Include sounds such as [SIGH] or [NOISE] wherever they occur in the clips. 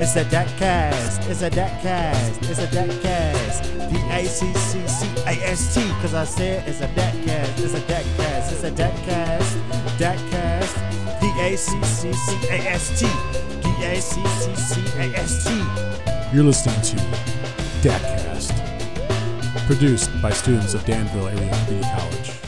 It's a deck cast. It's a deck cast. It's a deck cast. D A C C C A S T. Cause I said it's a deck cast. It's a deck cast. It's a deck cast. Deck cast. D A C C C A S T. D A C C C A S T. You're listening to DACcast, produced by students of Danville Area Community College.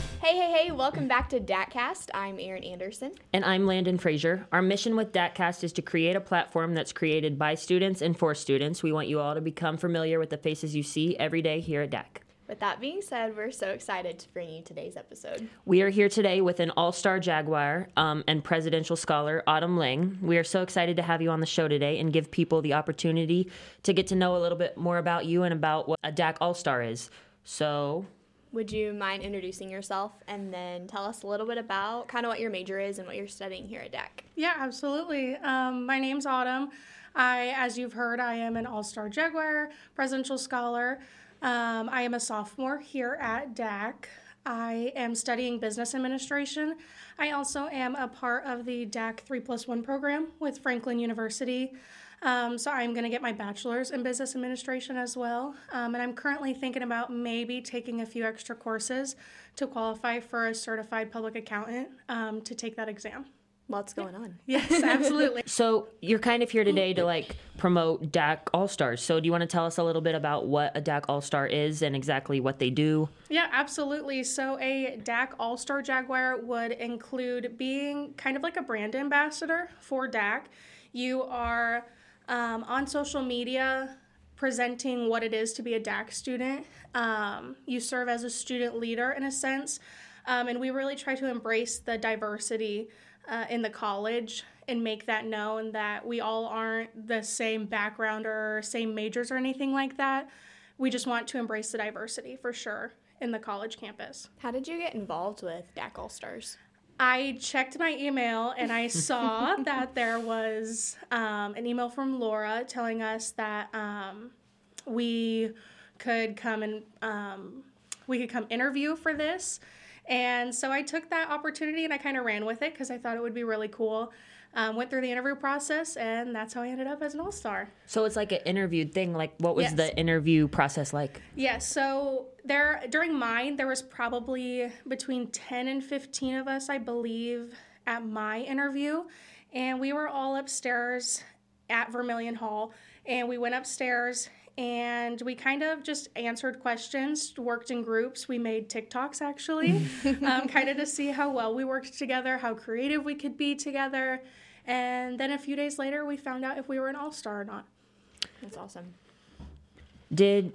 Welcome back to DACcast. I'm Erin Anderson. And I'm Landon Frazier. Our mission with DACcast is to create a platform that's created by students and for students. We want you all to become familiar with the faces you see every day here at DAC. With that being said, we're so excited to bring you today's episode. We are here today with an all star Jaguar um, and presidential scholar, Autumn Ling. We are so excited to have you on the show today and give people the opportunity to get to know a little bit more about you and about what a DAC All Star is. So, Would you mind introducing yourself and then tell us a little bit about kind of what your major is and what you're studying here at DAC? Yeah, absolutely. Um, my name's Autumn. I, as you've heard, I am an All Star Jaguar Presidential Scholar. Um, I am a sophomore here at DAC. I am studying business administration. I also am a part of the DAC 3 plus 1 program with Franklin University. Um, so I'm going to get my bachelor's in business administration as well. Um, and I'm currently thinking about maybe taking a few extra courses to qualify for a certified public accountant um, to take that exam. Lots going on. Yes, [LAUGHS] absolutely. so you're kind of here today to like promote DAC All Stars. So, do you want to tell us a little bit about what a DAC All Star is and exactly what they do? Yeah, absolutely. So, a DAC All Star Jaguar would include being kind of like a brand ambassador for DAC. You are um, on social media presenting what it is to be a DAC student. Um, you serve as a student leader in a sense, um, and we really try to embrace the diversity uh, in the college and make that known that we all aren't the same background or same majors or anything like that. We just want to embrace the diversity for sure in the college campus. How did you get involved with DAC All Stars? I checked my email and I saw [LAUGHS] that there was um, an email from Laura telling us that um, we could come and um, we could come interview for this. And so I took that opportunity and I kind of ran with it because I thought it would be really cool. Um, went through the interview process, and that's how I ended up as an all star. So it's like an interviewed thing. Like, what was Yes. the interview process like? Yeah, so there during mine there was probably between 10 and 15 of us, I believe, at my interview, and we were all upstairs at Vermilion Hall, and we went upstairs and we kind of just answered questions, worked in groups. We made TikToks actually, [LAUGHS] um, kind of to see how well we worked together, how creative we could be together. And then a few days later, we found out if we were an all star or not. That's awesome. Did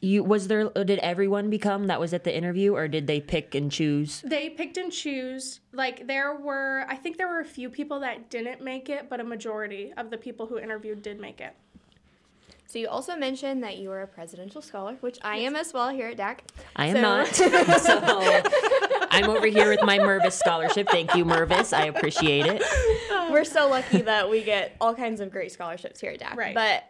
you was there did everyone become that was at the interview or did they pick and choose? They picked and choose. Like there were, I think there were a few people that didn't make it, but a majority of the people who interviewed did make it. So you also mentioned that you were a presidential scholar, which I am as well here at DAC. I am So- not. [LAUGHS] [LAUGHS] so I'm over here with my Mervis scholarship. Thank you, Mervis. I appreciate it. We're so lucky that we get all kinds of great scholarships here at DAC. Right. But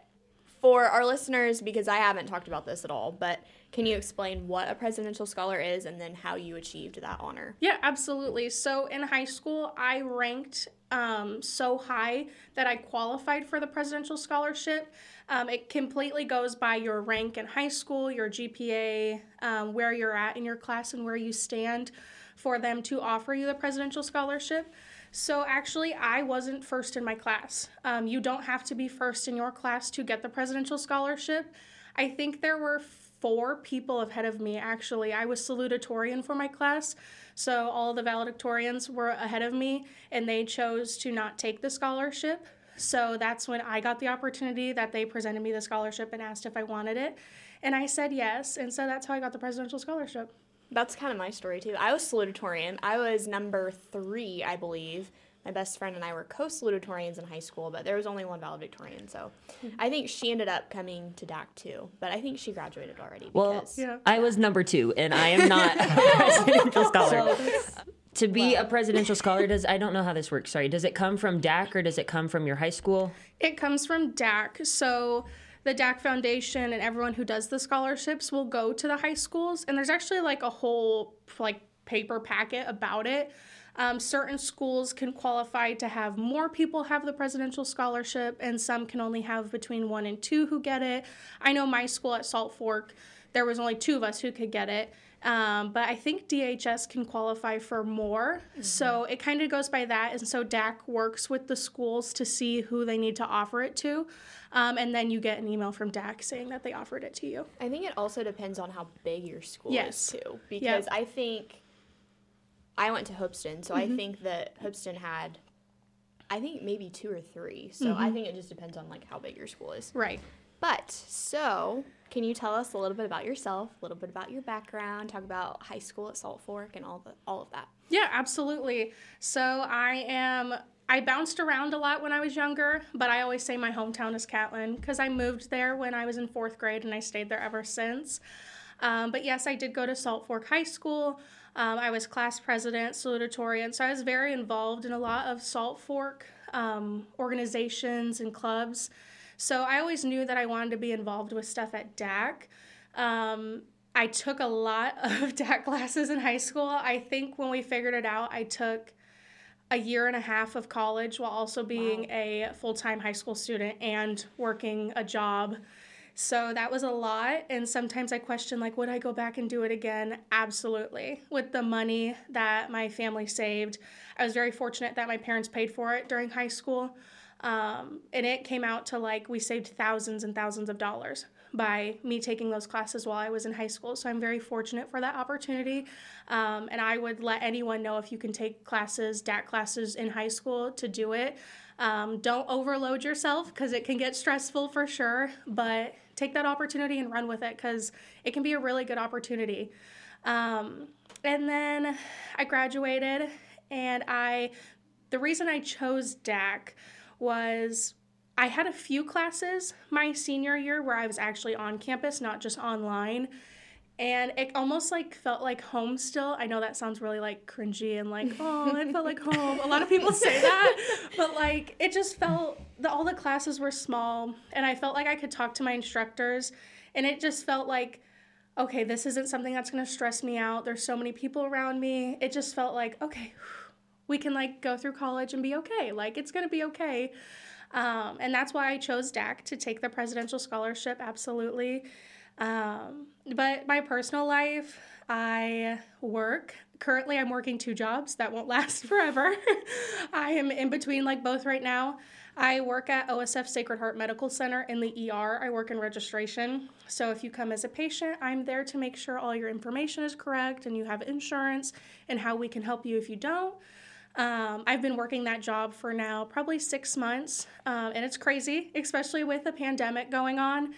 for our listeners, because I haven't talked about this at all, but can you explain what a presidential scholar is and then how you achieved that honor? Yeah, absolutely. So in high school, I ranked um, so high that I qualified for the presidential scholarship. Um, it completely goes by your rank in high school, your GPA, um, where you're at in your class, and where you stand for them to offer you the presidential scholarship. So actually, I wasn't first in my class. Um, you don't have to be first in your class to get the presidential scholarship. I think there were four people ahead of me actually. I was salutatorian for my class, so all the valedictorians were ahead of me and they chose to not take the scholarship. So that's when I got the opportunity that they presented me the scholarship and asked if I wanted it. And I said yes, and so that's how I got the presidential scholarship. That's kind of my story too. I was salutatorian. I was number three, I believe. My best friend and I were co-salutatorians in high school, but there was only one valedictorian. So mm-hmm. I think she ended up coming to DAC too, but I think she graduated already. Well, because, Yeah. I was number two, and I am not [LAUGHS] a presidential scholar. Uh, to be a presidential scholar, does I don't know how this works. Sorry, does it come from DAC or does it come from your high school? It comes from DAC. So the DAC Foundation and everyone who does the scholarships will go to the high schools, and there's actually like a whole like paper packet about it. Um, certain schools can qualify to have more people have the presidential scholarship, and some can only have between one and two who get it. I know my school at Salt Fork, there was only two of us who could get it. Um, but I think DHS can qualify for more. Mm-hmm. So it kind of goes by that. And so DAC works with the schools to see who they need to offer it to. Um, and then you get an email from DAC saying that they offered it to you. I think it also depends on how big your school Yes. is, too. Because I think I went to Hoopeston, so I think that Hoopeston had, I think maybe two or three. So I think it just depends on like how big your school is. Right. But so, can you tell us a little bit about yourself, a little bit about your background, talk about high school at Salt Fork, and all the all of that? Yeah, absolutely. So I am. I bounced around a lot when I was younger, but I always say my hometown is Catlin because I moved there when I was in fourth grade and I stayed there ever since. Um, but yes, I did go to Salt Fork High School. Um, I was class president, salutatorian, so I was very involved in a lot of Salt Fork um, organizations and clubs. So I always knew that I wanted to be involved with stuff at DAC. Um, I took a lot [LAUGHS] of DAC classes in high school. I think when we figured it out, I took a year and a half of college while also being a full time high school student and working a job. So that was a lot. And sometimes I question, like, would I go back and do it again? Absolutely. With the money that my family saved, I was very fortunate that my parents paid for it during high school. Um, and it came out to like we saved thousands and thousands of dollars by me taking those classes while I was in high school. So I'm very fortunate for that opportunity. Um, and I would let anyone know if you can take classes, DAC classes in high school, to do it. Um, don't overload yourself because it can get stressful for sure, but take that opportunity and run with it because it can be a really good opportunity. Um, and then I graduated, and I, the reason I chose DAC was I had a few classes my senior year where I was actually on campus, not just online. And it almost like felt like home still. I know that sounds really like cringy and like, [LAUGHS] oh, it felt like home. A lot of people say that, [LAUGHS] but like it just felt the, all the classes were small and I felt like I could talk to my instructors and it just felt like okay, this isn't something that's going to stress me out. There's so many people around me. It just felt like, okay, we can like go through college and be okay. Like it's going to be okay. Um, and that's why I chose DAC to take the presidential scholarship, absolutely. Um, but my personal life, I work. Currently, I'm working two jobs that won't [LAUGHS] last forever. [LAUGHS] I am in between like both right now. I work at OSF Sacred Heart Medical Center in the ER. I work in registration. So if you come as a patient, I'm there to make sure all your information is correct and you have insurance and how we can help you if you don't. Um, I've been working that job for now probably six months, um, and it's crazy, especially with the pandemic going on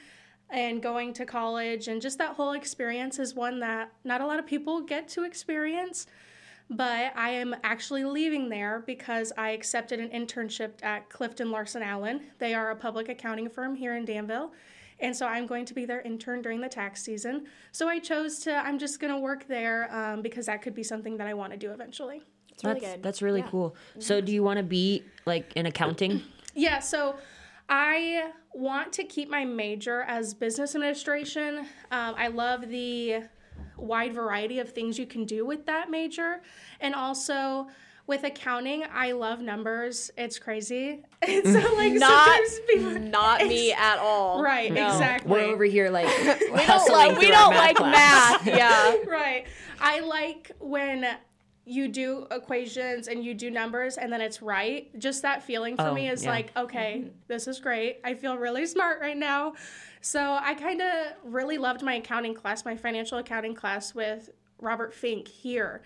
and going to college. And just that whole experience is one that not a lot of people get to experience. But I am actually leaving there because I accepted an internship at Clifton Larson Allen. They are a public accounting firm here in Danville. And so I'm going to be their intern during the tax season. So I chose to, I'm just going to work there um, because that could be something that I want to do eventually. It's really that's good. that's really Yeah. cool. So do you want to be like in accounting? [CLEARS THROAT] Yeah, so I want to keep my major as business administration. Um, I love the wide variety of things you can do with that major. And also with accounting, I love numbers. It's crazy. [LAUGHS] And so, like, [LAUGHS] Not, people. [LAUGHS] not me at all. Right, No. exactly. We're over here like We don't like we don't like math. Yeah. right. I like when you do equations and you do numbers and then it's right. Just that feeling for Oh, me is yeah. like, okay, mm-hmm. this is great. I feel really smart right now. So I kind of really loved my accounting class, my financial accounting class with Robert Fink here.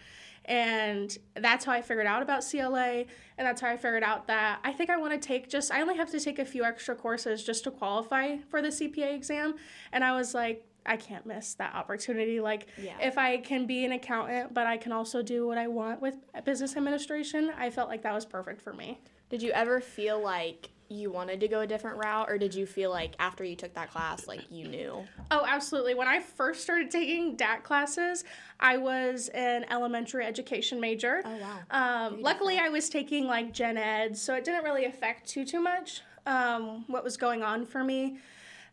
And that's how I figured out about CLA. And that's how I figured out that I think I want to take just, I only have to take a few extra courses just to qualify for the CPA exam. And I was like, I can't miss that opportunity. Like, Yeah. if I can be an accountant, but I can also do what I want with business administration, I felt like that was perfect for me. Did you ever feel like you wanted to go a different route, or did you feel like after you took that class, like you knew? Oh, absolutely. When I first started taking DAC classes, I was an elementary education major. Oh, wow. Um, luckily, I was taking like gen ed, so it didn't really affect too too much um, what was going on for me.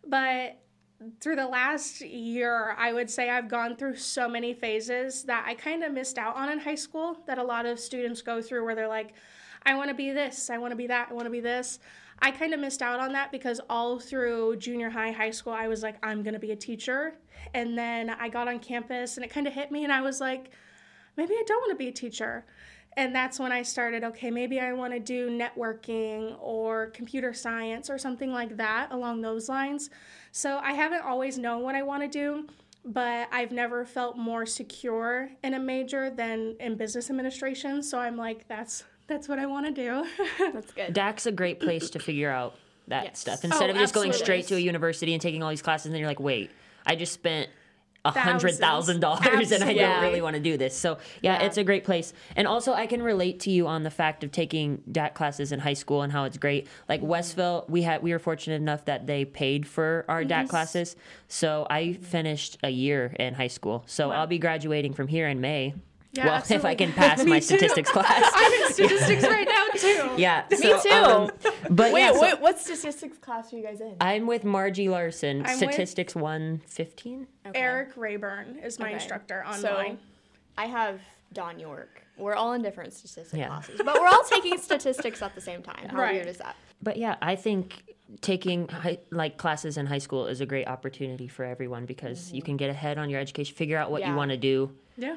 But through the last year, I would say I've gone through so many phases that I kind of missed out on in high school that a lot of students go through where they're like, I want to be this, I want to be that, I want to be this. I kind of missed out on that because all through junior high, high school, I was like, I'm going to be a teacher. And then I got on campus and it kind of hit me, and I was like, maybe I don't want to be a teacher. And that's when I started, okay, maybe I want to do networking or computer science or something like that along those lines. So I haven't always known what I want to do, but I've never felt more secure in a major than in business administration. So I'm like, that's that's what I want to do. [LAUGHS] That's good. DAC's a great place to figure out that Yes. stuff oh, instead Oh, of just going straight to a university and taking all these classes and then you're like, wait, I just spent a hundred thousand dollars and I don't really want to do this. So yeah, Yeah. it's a great place. And also I can relate to you on the fact of taking DAC classes in high school and how it's great. Like Westville, we had we were fortunate enough that they paid for our DAC classes. So I finished a year in high school. So I'll be graduating from here in May. Yeah, well, [LAUGHS] if I can pass my [LAUGHS] statistics [LAUGHS] class. I'm in statistics right now too. Yeah, Me too. um, but Wait, yeah, so- what, what statistics class are you guys in? I'm with Margie Larson, I'm with- Statistics 115. Okay. Eric Rayburn is my Okay. instructor So, online. I have Don York. We're all in different statistics Yeah. classes, but we're all taking statistics at the same time. How Right. weird is that? But yeah, I think taking high, like classes in high school is a great opportunity for everyone because you can get ahead on your education, figure out what Mm-hmm. Yeah. you want to do. yeah,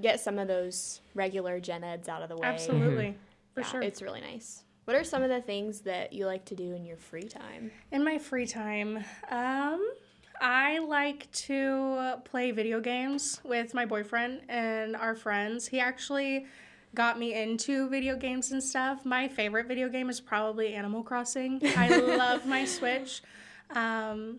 Get some of those regular gen eds out of the way. absolutely. For Yeah, sure. It's really nice. What are some of the things that you like to do in your free time? In my free time, um, I like to play video games with my boyfriend and our friends. He actually got me into video games and stuff. My favorite video game is probably Animal Crossing. I [LAUGHS] love my Switch. Um,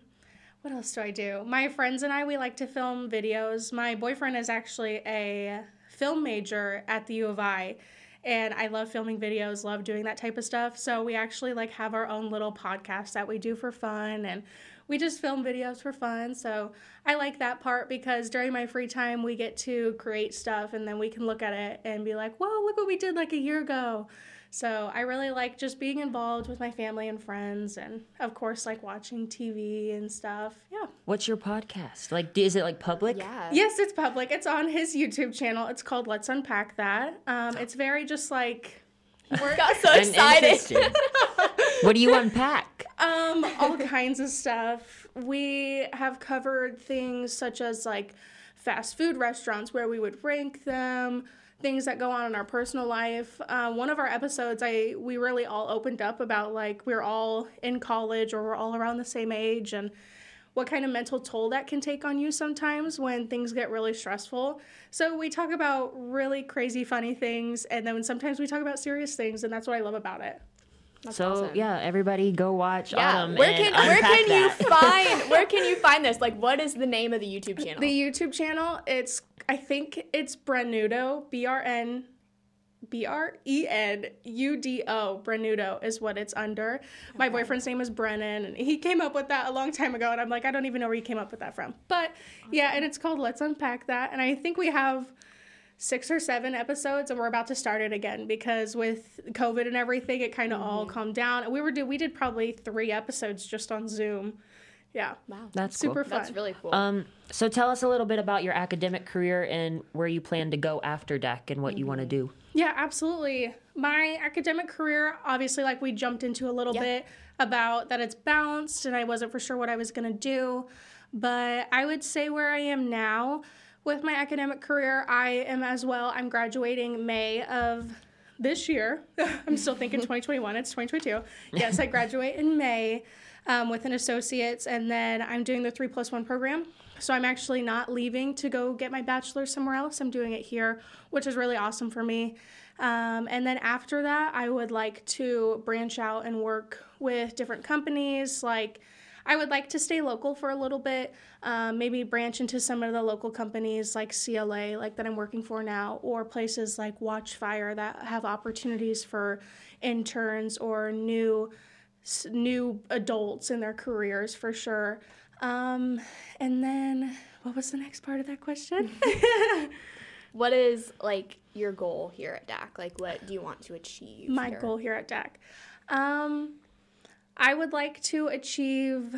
what else do I do? My friends and I, we like to film videos. My boyfriend is actually a film major at the U of I. And I love filming videos, love doing that type of stuff. So we actually like have our own little podcast that we do for fun and we just film videos for fun. So I like that part because during my free time we get to create stuff and then we can look at it and be like, "Whoa, look what we did like a year ago." So I really like just being involved with my family and friends and of course like watching TV and stuff. Yeah. What's your podcast? Like, is it like public? Yeah. Yes, it's public. It's on his YouTube channel. It's called Let's Unpack That. Um, it's very just like we're, [LAUGHS] Got so excited. [LAUGHS] what do you unpack? um, all kinds of stuff. We have covered things such as like fast food restaurants where we would rank them, things that go on in our personal life. Uh, one of our episodes, I we really all opened up about like we're all in college or we're all around the same age and what kind of mental toll that can take on you sometimes when things get really stressful. So we talk about really crazy funny things and then sometimes we talk about serious things and that's what I love about it. So awesome. yeah, everybody go watch Yeah. Autumn where and can where unpack can you [LAUGHS] find where can you find this? Like, what is the name of the YouTube channel? The YouTube channel, it's I think it's Brenudo, B R N B R E N U D O. Brenudo is what it's under. My boyfriend's name is Brennan, and he came up with that a long time ago. And I'm like, I don't even know where he came up with that from. But yeah, and it's called Let's Unpack That. And I think we have six or seven episodes, and we're about to start it again because with COVID and everything, it kind of all calmed down. We were do we did probably three episodes just on Zoom. Yeah, wow, That's super cool. fun. that's really cool. Um, so tell us a little bit about your academic career and where you plan to go after DAC and what you want to do. Yeah, absolutely. My academic career, obviously, like we jumped into a little Yeah. bit about that it's balanced and I wasn't for sure what I was going to do. But I would say where I am now with my academic career, I am as well. I'm graduating May of this year. [LAUGHS] I'm still thinking [LAUGHS] 2021, it's 2022. Yes, I graduate in May um, with an associate's, and then I'm doing the three plus one program. So I'm actually not leaving to go get my bachelor's somewhere else. I'm doing it here, which is really awesome for me. Um, and then after that, I would like to branch out and work with different companies. Like, I would like to stay local for a little bit, um, maybe branch into some of the local companies like CLA, like that I'm working for now, or places like Watchfire that have opportunities for interns or new new adults in their careers for sure. Um, and then what was the next part of that question? [LAUGHS] [LAUGHS] what is like your goal here at DAC? Like, what do you want to achieve? My here? goal here at DAC. Um, I would like to achieve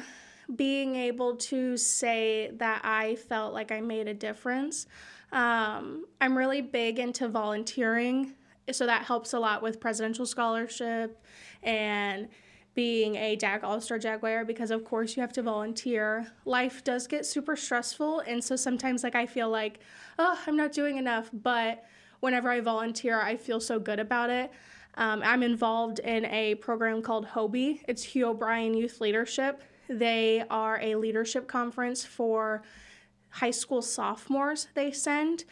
being able to say that I felt like I made a difference. Um, I'm really big into volunteering, so that helps a lot with presidential scholarship and being a DAC All Star Jaguar because, of course, you have to volunteer. Life does get super stressful, and so sometimes, like, I feel like, oh, I'm not doing enough. But whenever I volunteer, I feel so good about it. Um, I'm involved in a program called HOBY. It's Hugh O'Brian Youth Leadership. They are a leadership conference for high school sophomores they send.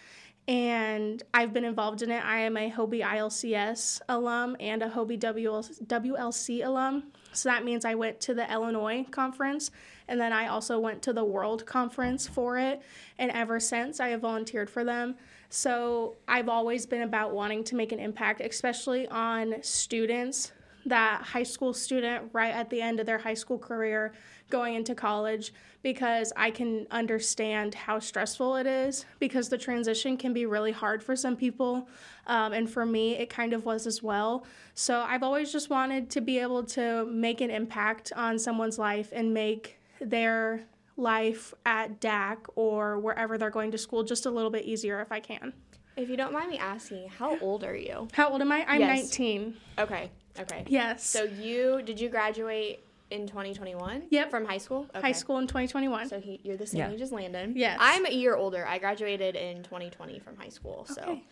And I've been involved in it. I am a HOBY ILCS alum and a HOBY WLC alum. So that means I went to the Illinois conference and then I also went to the World Conference for it. And ever since, I have volunteered for them. So I've always been about wanting to make an impact, especially on students, that high school student right at the end of their high school career going into college, because I can understand how stressful it is because the transition can be really hard for some people. Um, and for me, it kind of was as well. So I've always just wanted to be able to make an impact on someone's life and make their life at DAC or wherever they're going to school just a little bit easier if I can. If you don't mind me asking, how old are you? How old am I? I'm Yes. 19. Okay. Okay. Yes. So you did you graduate in 2021? Yep. From high school. high school in 2021. So he, you're the same Yeah. age as Landon. Yes. I'm a year older. I graduated in 2020 from high school. So Okay.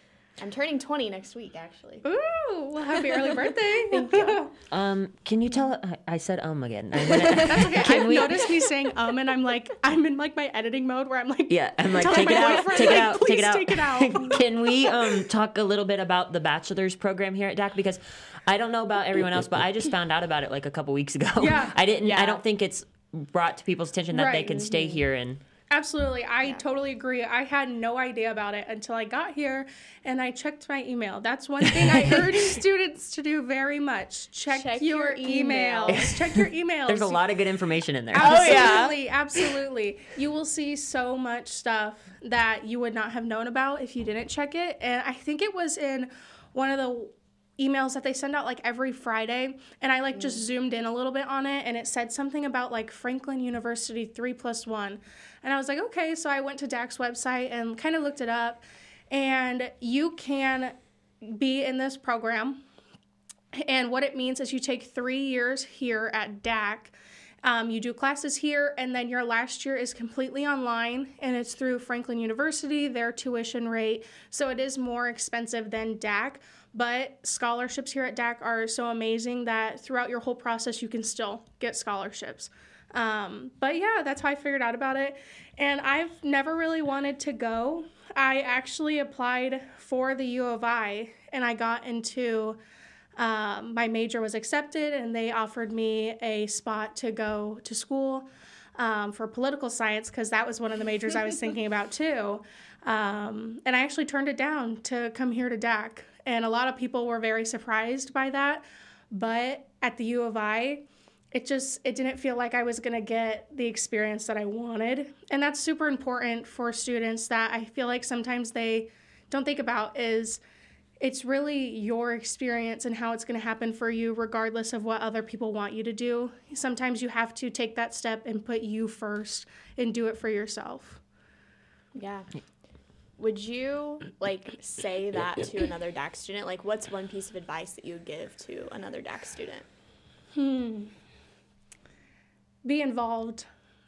I'm turning 20 next week, actually. Ooh, well, happy early [LAUGHS] birthday. Thank you. Um, can you tell? I, I said um again. I'm [LAUGHS] gonna, That's okay. Can I've we- noticed me saying um and I'm like I'm in like my editing mode where I'm like Yeah, I'm like, telling take it my out, boyfriend, take it out, please take it out. take it out. [LAUGHS] Can we um talk a little bit about the bachelor's program here at DAC? Because I don't know about everyone else, but I just found out about it like a couple weeks ago. Yeah. I didn't. I don't think it's brought to people's attention that they can stay here and. Absolutely. I totally agree. I had no idea about it until I got here and I checked my email. That's one thing I [LAUGHS] urge students to do very much. Check, Check your, your emails. emails. Check your [LAUGHS] emails. There's a lot of good information in there. [LAUGHS] Oh, yeah. Absolutely, absolutely. You will see so much stuff that you would not have known about if you didn't check it. And I think it was in one of the emails that they send out like every Friday. And I like just zoomed in a little bit on it and it said something about like Franklin University three plus one. And I was like, okay. So I went to DAC's website and kind of looked it up. And you can be in this program and what it means is you take three years here at DAC. Um, you do classes here, and then your last year is completely online, and it's through Franklin University, their tuition rate. So it is more expensive than DAC, but scholarships here at DAC are so amazing that throughout your whole process, you can still get scholarships. Um, but yeah, that's how I figured out about it. And I've never really wanted to go. I actually applied for the U of I, and I got into um, my major was accepted and they offered me a spot to go to school um, for political science because that was one of the majors I was [LAUGHS] thinking about too. Um, and I actually turned it down to come here to DAC. And a lot of people were very surprised by that. But at the U of I, it just it didn't feel like I was going to get the experience that I wanted. And that's super important for students that I feel like sometimes they don't think about is it's really your experience and how it's going to happen for you regardless of what other people want you to do sometimes you have to take that step and put you first and do it for yourself Yeah. Would you like say that to another DAC student? Like, what's one piece of advice that you would give to another DAC student? be involved.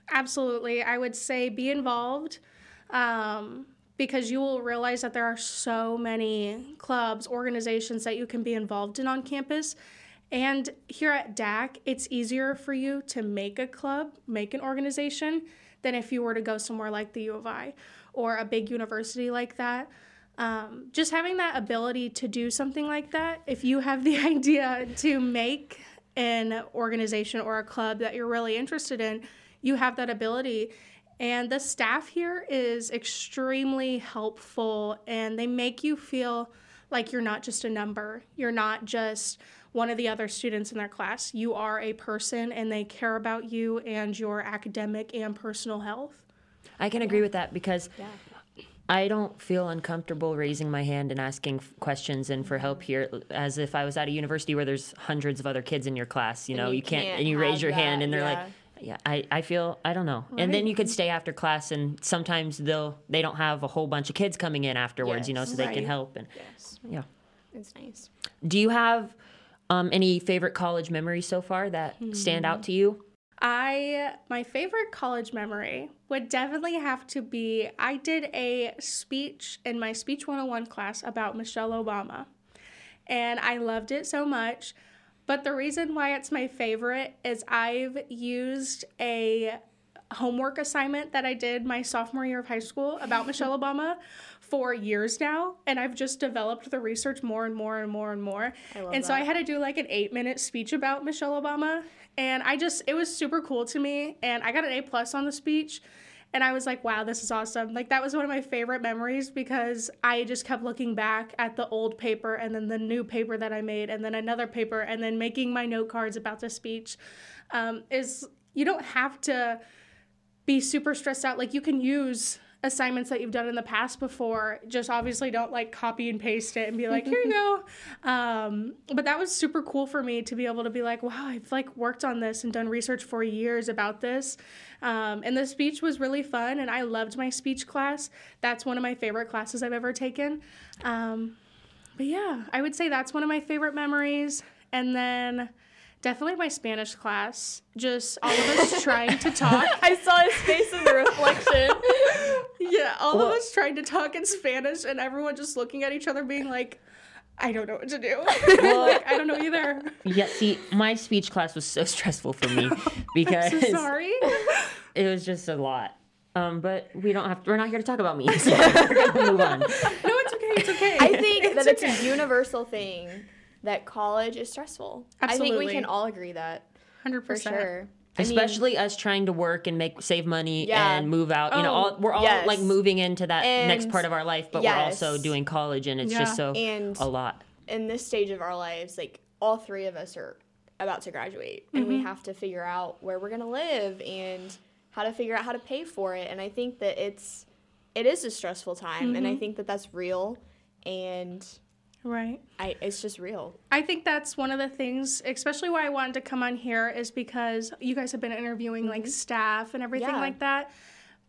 Absolutely. I would say be involved um, because you will realize that there are so many clubs organizations that you can be involved in on campus. And here at dac it's easier for you to make a club make an organization than if you were to go somewhere like the u of i or a big university like that um, just having that ability to do something like that if you have the [LAUGHS] idea to make an organization or a club that you're really interested in, you have that ability. And the staff here is extremely helpful and they make you feel like you're not just a number. You're not just one of the other students in their class. You are a person and they care about you and your academic and personal health. I can agree with that because I don't feel uncomfortable raising my hand and asking questions and for help here as if I was at a university where there's hundreds of other kids in your class. You know, you you, can't, can't and you raise have your hand and they're yeah. like, Yeah, I, I feel I don't know. And then you could stay after class and sometimes they'll they don't have a whole bunch of kids coming in afterwards, you know, Yes. so they can help and Yes, yeah. it's nice. Do you have um, any favorite college memories so far that stand out to you? I my favorite college memory would definitely have to be I did a speech in my speech 101 class about Michelle Obama. And I loved it so much. But the reason why it's my favorite is I've used a homework assignment that I did my sophomore year of high school about [LAUGHS] Michelle Obama for years now, and I've just developed the research more and more and more and more. And so I had to do like an eight minute speech about Michelle Obama, and I just it was super cool to me, and I got an A plus on the speech. And I was like, wow, this is awesome. Like, that was one of my favorite memories because I just kept looking back at the old paper and then the new paper that I made and then another paper and then making my note cards about the speech. Um, is you don't have to be super stressed out. Like, you can use assignments that you've done in the past before. Just obviously don't like copy and paste it and be like, here you go. [LAUGHS] Um, but that was super cool for me to be able to be like, wow, I've like worked on this and done research for years about this. Um, and the speech was really fun, and I loved my speech class. That's one of my favorite classes I've ever taken. Um, but yeah, I would say that's one of my favorite memories. And then definitely my Spanish class. Just all of us trying to talk. [LAUGHS] I saw his face in the reflection. [LAUGHS] Yeah, all Well- of us trying to talk in Spanish, and everyone just looking at each other, being like, "I don't know what to do. [LAUGHS] like, I don't know either." Yeah, see, my speech class was so stressful for me because So sorry. it was just a lot. Um, but we don't have. To, we're not here to talk about me, so we're gonna move on. No, it's okay. It's okay. I think that it's a universal thing that college is stressful. I think we can all agree that hundred for percent. sure. I mean, Especially us trying to work and make save money Yeah. and move out. You know, Oh, all, we're all yes. like moving into that next part of our life, but yes. we're also doing college, and it's Yeah. just so And- a lot. in this stage of our lives, like all three of us are about to graduate and we mm-hmm. have to figure out where we're going to live and how to figure out how to pay for it. And I think that it's it is a stressful time and I mm-hmm. think that that's real and Right. I it's just real. I think that's one of the things, especially why I wanted to come on here, is because you guys have been interviewing like mm-hmm. staff and everything Yeah. like that.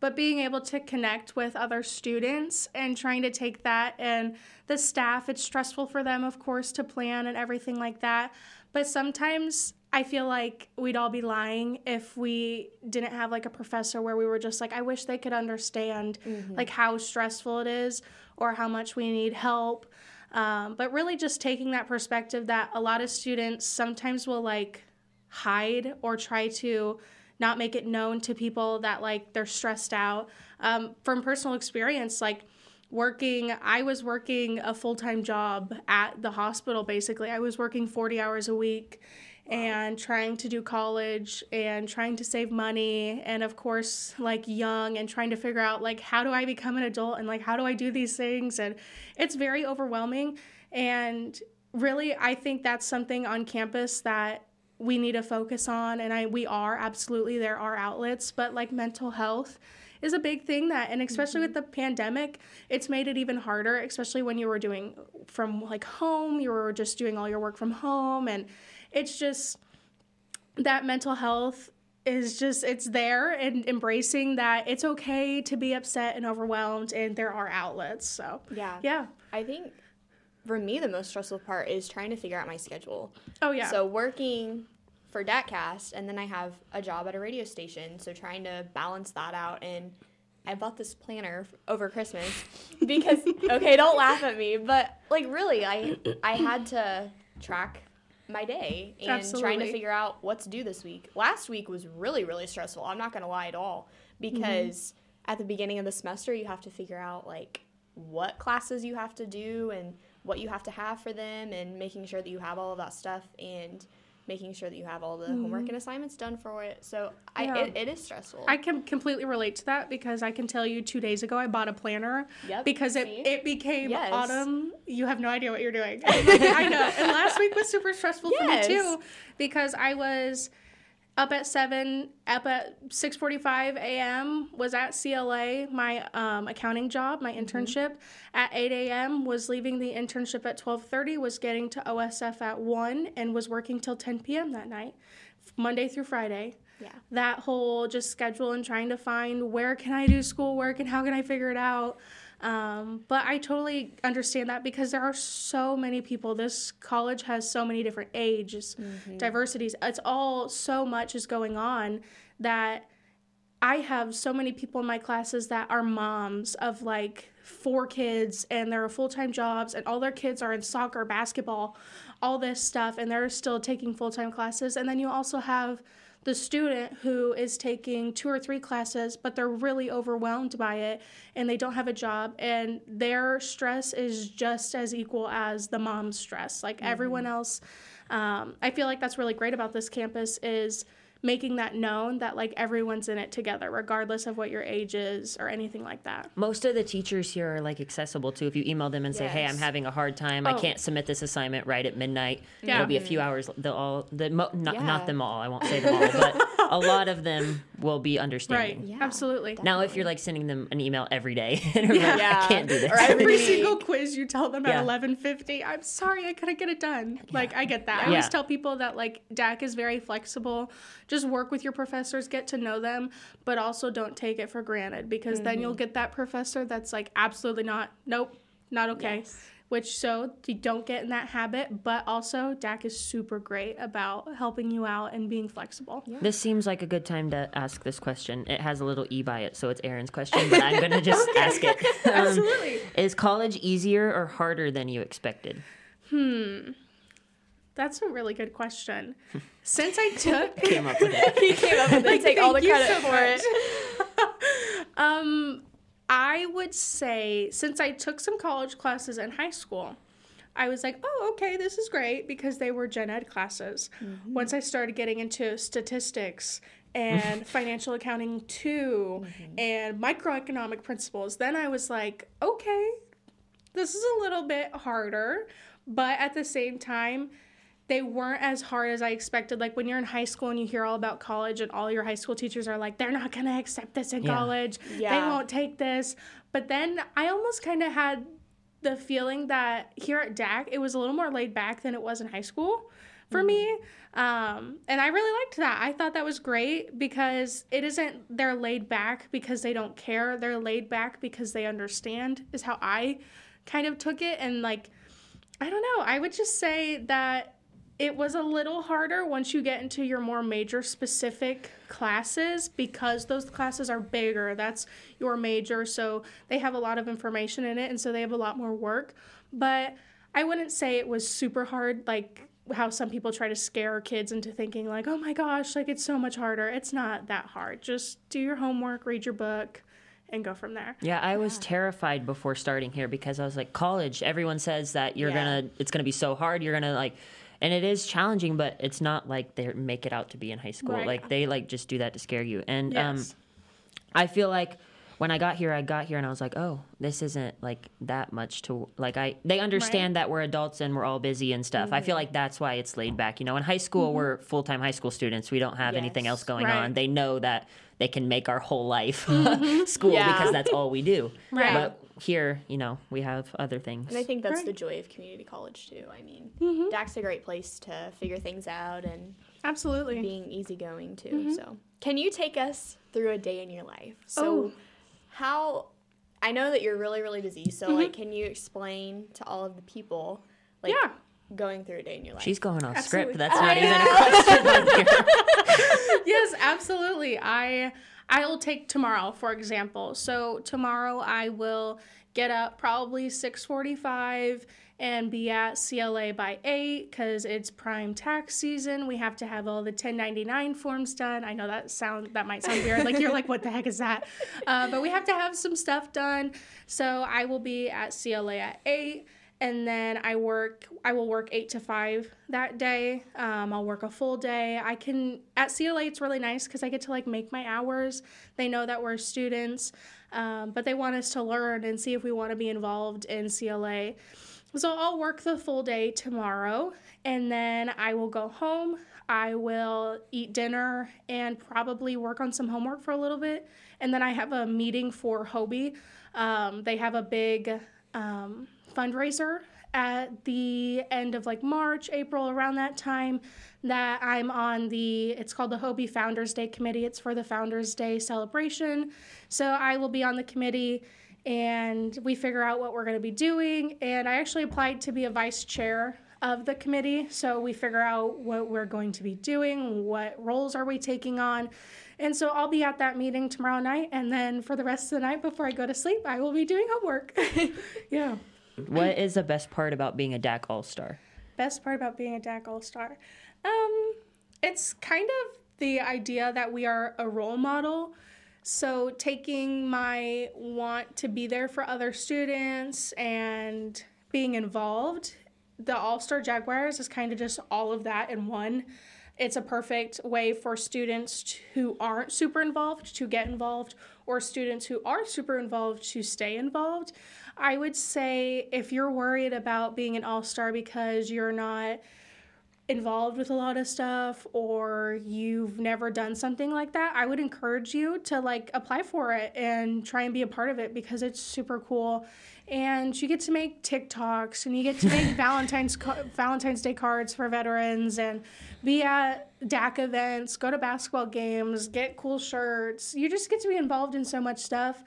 But being able to connect with other students and trying to take that and the staff, it's stressful for them, of course, to plan and everything like that. But sometimes I feel like we'd all be lying if we didn't have like a professor where we were just like, I wish they could understand mm-hmm. like how stressful it is or how much we need help. Um, but really just taking that perspective that a lot of students sometimes will like hide or try to not make it known to people that like they're stressed out. Um, from personal experience, like working, I was working a full time job at the hospital basically. I was working 40 hours a week and trying to do college and trying to save money and of course like young and trying to figure out like how do I become an adult and like how do I do these things? And it's very overwhelming. And really I think that's something on campus that we need to focus on and I we are absolutely there are outlets. But like mental health is a big thing that and especially with mm-hmm. the pandemic it's made it even harder especially when you were doing from like home you were just doing all your work from home. And it's just that mental health is just it's there and embracing that it's okay to be upset and overwhelmed and there are outlets so Yeah. yeah I think for me the most stressful part is trying to figure out my schedule. oh yeah So working for DACcast, and then I have a job at a radio station. So trying to balance that out, and I bought this planner over Christmas because [LAUGHS] okay, don't laugh at me, but like really, I I had to track my day and trying to figure out what to do this week. Last week was really really stressful. I'm not gonna lie at all because mm-hmm. at the beginning of the semester you have to figure out like what classes you have to do and what you have to have for them and making sure that you have all of that stuff and making sure that you have all the mm-hmm. homework and assignments done for it. So I, Yeah. it, it is stressful. I can completely relate to that because I can tell you two days ago I bought a planner Yep, because it, see? it became Yes. autumn. You have no idea what you're doing. [LAUGHS] I know. And last week was super stressful Yes. for me too because I was up at 7 up at 6.45 a.m was at cla my um, accounting job my internship. At 8 a.m was leaving the internship at 12.30 was getting to osf at 1 and was working till 10 p.m that night monday through friday. Yeah. that whole just schedule and trying to find where can i do schoolwork and how can i figure it out um, but i totally understand that because there are so many people. This college has so many different ages diversities. It's all so much is going on that I have so many people in my classes that are moms of like four kids and they're full time jobs and all their kids are in soccer, basketball, all this stuff, and they're still taking full time classes. And then you also have the student who is taking two or three classes, but they're really overwhelmed by it and they don't have a job, and their stress is just as equal as the mom's stress. Like everyone else, um, I feel like that's really great about this campus is making that known that like everyone's in it together regardless of what your age is or anything like that Most of the teachers here are like accessible too. If you email them and say, "Hey, I'm having a hard time. I Oh. can't submit this assignment right at midnight," Yeah. it'll be a mm-hmm. few hours. They'll all the mo- not, Yeah. not them all. I won't say them all, but [LAUGHS] a lot of them will be right understanding. Yeah. absolutely Now, if you're like sending them an email every day, [LAUGHS] [LAUGHS] and you're like, Yeah. I can't do this. Or every every single quiz you tell them at Yeah. 11:50 I'm sorry I couldn't get it done like I get that I Yeah. always tell people that like DAC is very flexible just work with your professors get to know them but also don't take it for granted because then Mm-hmm. you'll get that professor that's like absolutely not nope not okay Yes. which so you don't get in that habit but also DAC is super great about helping you out and being flexible This seems like a good time to ask this question. It has a little e by it, so it's Erin's question, but I'm gonna just [LAUGHS] ask it. [LAUGHS] Um, absolutely Is college easier or harder than you expected? That's a really good question [LAUGHS] since I took Came up with it. He came up with it. [LAUGHS] Take all the credit so for it. [LAUGHS] Um, I would say since I took some college classes in high school, I was like, oh, okay, this is great because they were gen ed classes. Once I started getting into statistics and financial accounting 2 and microeconomic principles, then I was like, okay, this is a little bit harder, but at the same time, they weren't as hard as I expected. Like when you're in high school and you hear all about college, and all your high school teachers are like, they're not gonna accept this in Yeah. college. They won't take this. But then I almost kind of had the feeling that here at DAC, it was a little more laid back than it was in high school for me. Um, and I really liked that. I thought that was great because it isn't they're laid back because they don't care. They're laid back because they understand, is how I kind of took it. And like, I don't know. I would just say that it was a little harder once you get into your more major specific classes because those classes are bigger. That's your major, so they have a lot of information in it, and so they have a lot more work. But I wouldn't say it was super hard, like how some people try to scare kids into thinking, like, oh my gosh, like it's so much harder. It's not that hard. Just do your homework, read your book, and go from there. Yeah, I was terrified before starting here because I was like, college. Everyone says that you're Yeah. gonna, it's gonna be so hard. You're gonna like, and it is challenging, but it's not like they make it out to be in high school. Right. Like they like just do that to scare you. And um, I feel like when I got here, I got here and I was like, oh, this isn't like that much to like. I they understand that we're adults and we're all busy and stuff. I feel Mm-hmm. like that's why it's laid back. You know, in high school, we're full time high school students. We don't have anything else going Right. on. They know that they can make our whole life [LAUGHS] school Yeah. because that's all we do. [LAUGHS] Right. But here, you know, we have other things. And I think that's Right. the joy of community college too. I mean, Mm-hmm. DAC's a great place to figure things out and Absolutely. being easygoing too. Mm-hmm. So, can you take us through a day in your life? So, Oh. How I know that you're really really busy. So, like, can you explain to all of the people, like, Mm-hmm. Yeah. going through a day in your life? She's going off Absolutely. script. That's not even a question [LAUGHS] [LAUGHS] yes, absolutely. I I'll take tomorrow for example. So tomorrow I will get up probably 6:45 and be at CLA by 8 cuz it's prime tax season. We have to have all the 1099 forms done. I know that sound that might sound weird like you're like what the heck is that? Uh, but we have to have some stuff done. So I will be at CLA at 8 and then I work. I will work eight to five that day. Um, I'll work a full day. I can at CLA. It's really nice because I get to like make my hours. They know that we're students, um, but they want us to learn and see if we want to be involved in CLA. So I'll work the full day tomorrow and then I will go home. I will eat dinner and probably work on some homework for a little bit. And then I have a meeting for HOBY. Um, they have a big um, fundraiser at the end of like March, April, around that time that I'm on the, it's called the HOBY Founders Day Committee. It's for the Founders Day celebration. So I will be on the committee and we figure out what we're going to be doing. And I actually applied to be a vice chair of the committee. So we figure out what we're going to be doing, what roles are we taking on. And so I'll be at that meeting tomorrow night. And then for the rest of the night before I go to sleep, I will be doing homework. [LAUGHS] yeah. What is the best part about being a DAC All Star? Best part about being a DAC All Star? Um, it's kind of the idea that we are a role model. So, taking my want to be there for other students and being involved, the All Star Jaguars is kind of just all of that in one. It's a perfect way for students who aren't super involved to get involved, or students who are super involved to stay involved. I would say if you're worried about being an all star because you're not involved with a lot of stuff or you've never done something like that, I would encourage you to like apply for it and try and be a part of it because it's super cool. And you get to make TikToks and you get to make [LAUGHS] Valentine's Valentine's Day cards for veterans and be at DAC events, go to basketball games, get cool shirts. You just get to be involved in so much stuff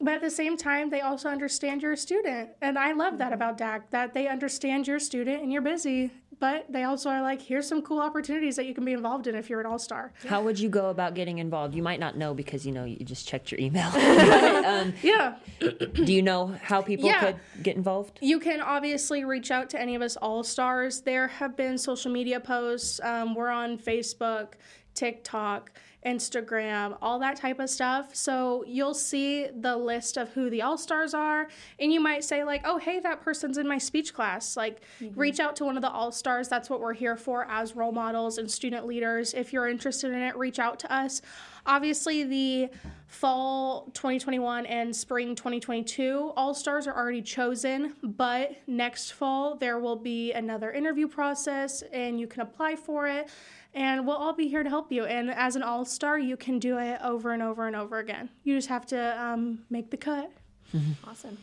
but at the same time they also understand you're a student and i love that mm-hmm. about dac that they understand you're a student and you're busy but they also are like here's some cool opportunities that you can be involved in if you're an all-star. How would you go about getting involved? You might not know because you know you just checked your email. [LAUGHS] But, um, yeah. do you know how people yeah. could get involved? You can obviously reach out to any of us all-stars. There have been social media posts. Um, we're on facebook tiktok Instagram, all that type of stuff. So you'll see the list of who the all stars are, and you might say, like, oh, hey, that person's in my speech class. Like, mm-hmm. reach out to one of the all stars. That's what we're here for as role models and student leaders. If you're interested in it, reach out to us. Obviously, the fall 2021 and spring 2022 all stars are already chosen, but next fall there will be another interview process and you can apply for it and we'll all be here to help you. And as an all star, you can do it over and over and over again. You just have to um, make the cut. Mm-hmm. Awesome.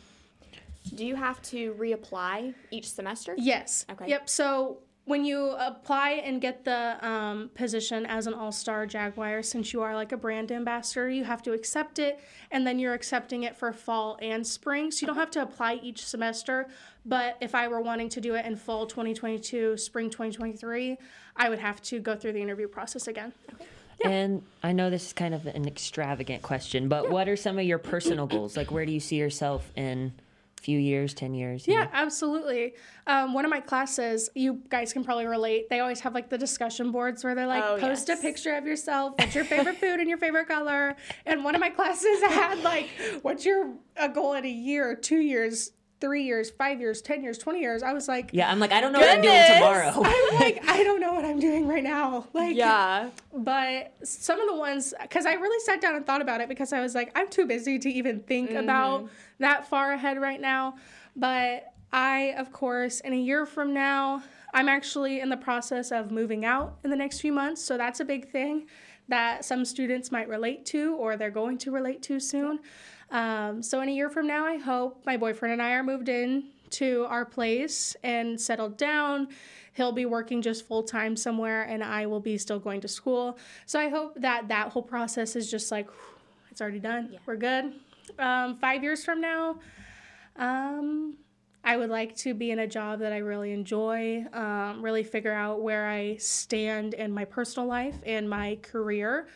Do you have to reapply each semester? Yes. Okay. Yep. So when you apply and get the um, position as an all-star jaguar since you are like a brand ambassador you have to accept it and then you're accepting it for fall and spring so you don't have to apply each semester but if i were wanting to do it in fall 2022 spring 2023 i would have to go through the interview process again okay. Yeah. And I know this is kind of an extravagant question, but yeah. what are some of your personal goals? Like, where do you see yourself in a few years, 10 years. Yeah, know? absolutely. Um, one of my classes, you guys can probably relate, they always have like the discussion boards where they're like, oh, post yes. a picture of yourself, [LAUGHS] what's your favorite food and your favorite color. And one of my classes [LAUGHS] had like, what's your a goal in a year, two years, three years, five years, 10 years, 20 years. I was like, yeah, I'm like, I don't know goodness. what I'm doing tomorrow. [LAUGHS] I'm [LAUGHS] like, I don't know what I'm doing right now. [LAUGHS] Like, yeah. But some of the ones, because I really sat down and thought about it because I was like, I'm too busy to even think mm-hmm. about that far ahead right now. But I, of course, in a year from now, I'm actually in the process of moving out in the next few months. So that's a big thing that some students might relate to or they're going to relate to soon. Um, so in a year from now, I hope my boyfriend and I are moved in to our place and settled down. He'll be working just full time somewhere, and I will be still going to school. So I hope that that whole process is just like, it's already done. Yeah. We're good. Um, five years from now, um, I would like to be in a job that I really enjoy, um, really figure out where I stand in my personal life and my career.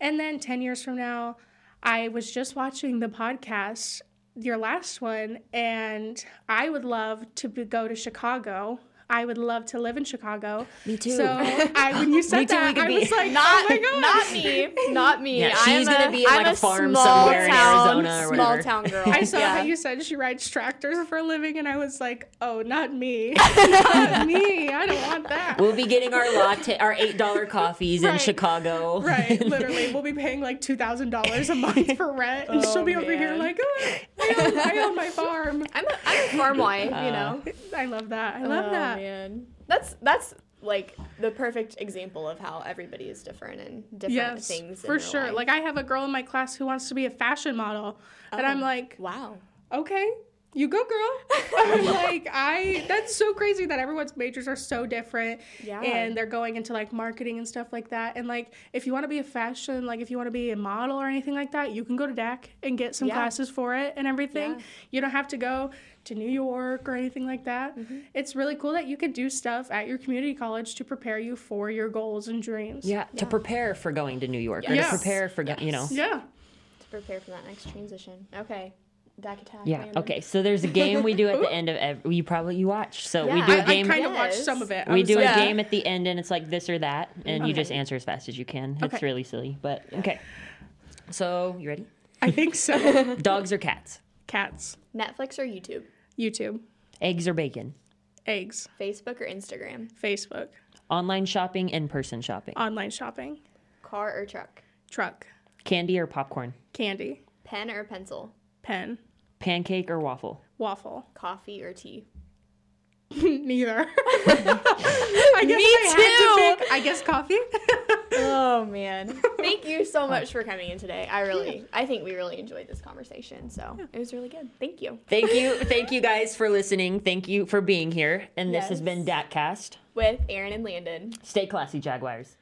And then 10 years from now, I was just watching the podcast, your last one, and I would love to be, go to Chicago. I would love to live in Chicago. Me too. So I, when you [LAUGHS] said that, I was like, [LAUGHS] not, oh not me, not me. Yeah, she's I'm gonna a, be like a farm somewhere town, in Arizona or Small town girl. I saw yeah. how you said she rides tractors for a living, and I was like, oh, not me, [LAUGHS] not me. I don't want want that? We'll be getting our latte, our eight dollar coffees in Chicago. Right, literally, we'll be paying like two thousand dollars a month for rent, and she'll be oh, over here like, oh, I, own, I own my farm. I'm a, I'm a farm uh, wife, you know. I love that. I oh, love oh, that. man. That's that's like the perfect example of how everybody is different and different Yes, things. in for sure. life. Like I have a girl in my class who wants to be a fashion model, and I'm Oh, like, wow. okay, you go, girl. [LAUGHS] I'm like, I. That's so crazy that everyone's majors are so different. Yeah. And they're going into like marketing and stuff like that. And like, if you want to be a fashion, like if you want to be a model or anything like that, you can go to DAC and get some Yeah. classes for it and everything. Yeah. You don't have to go to New York or anything like that. Mm-hmm. It's really cool that you can do stuff at your community college to prepare you for your goals and dreams. Yeah, to prepare for going to New York or Yes. to prepare for go- you know. Yeah. To prepare for that next transition. Okay. DAC attack. Yeah. Landon. Okay. So there's a game we do at the [LAUGHS] end of every. You probably you watch. So we do I, a I game. I kind of watched Yes. some of it. I we do like, a game at the end, and it's like this or that, and you just answer as fast as you can. It's Okay. really silly, but okay. So you ready? I think so. [LAUGHS] Dogs or cats? Cats, Netflix or YouTube? YouTube, Eggs or bacon? eggs, Facebook or Instagram? Facebook, Online shopping, in-person shopping. online shopping, Car or truck? truck, Candy or popcorn? candy, Pen or pencil? Pen, Pancake or waffle? waffle. Coffee or tea? [LAUGHS] Neither. [LAUGHS] I guess if I had to pick, I guess coffee. [LAUGHS] Oh man. Thank you so oh. much for coming in today. I really I think we really enjoyed this conversation. So it was really good. Thank you. Thank you, thank you guys for listening. Thank you for being here. And this has been DACcast. With Erin and Landon. Stay classy, Jaguars.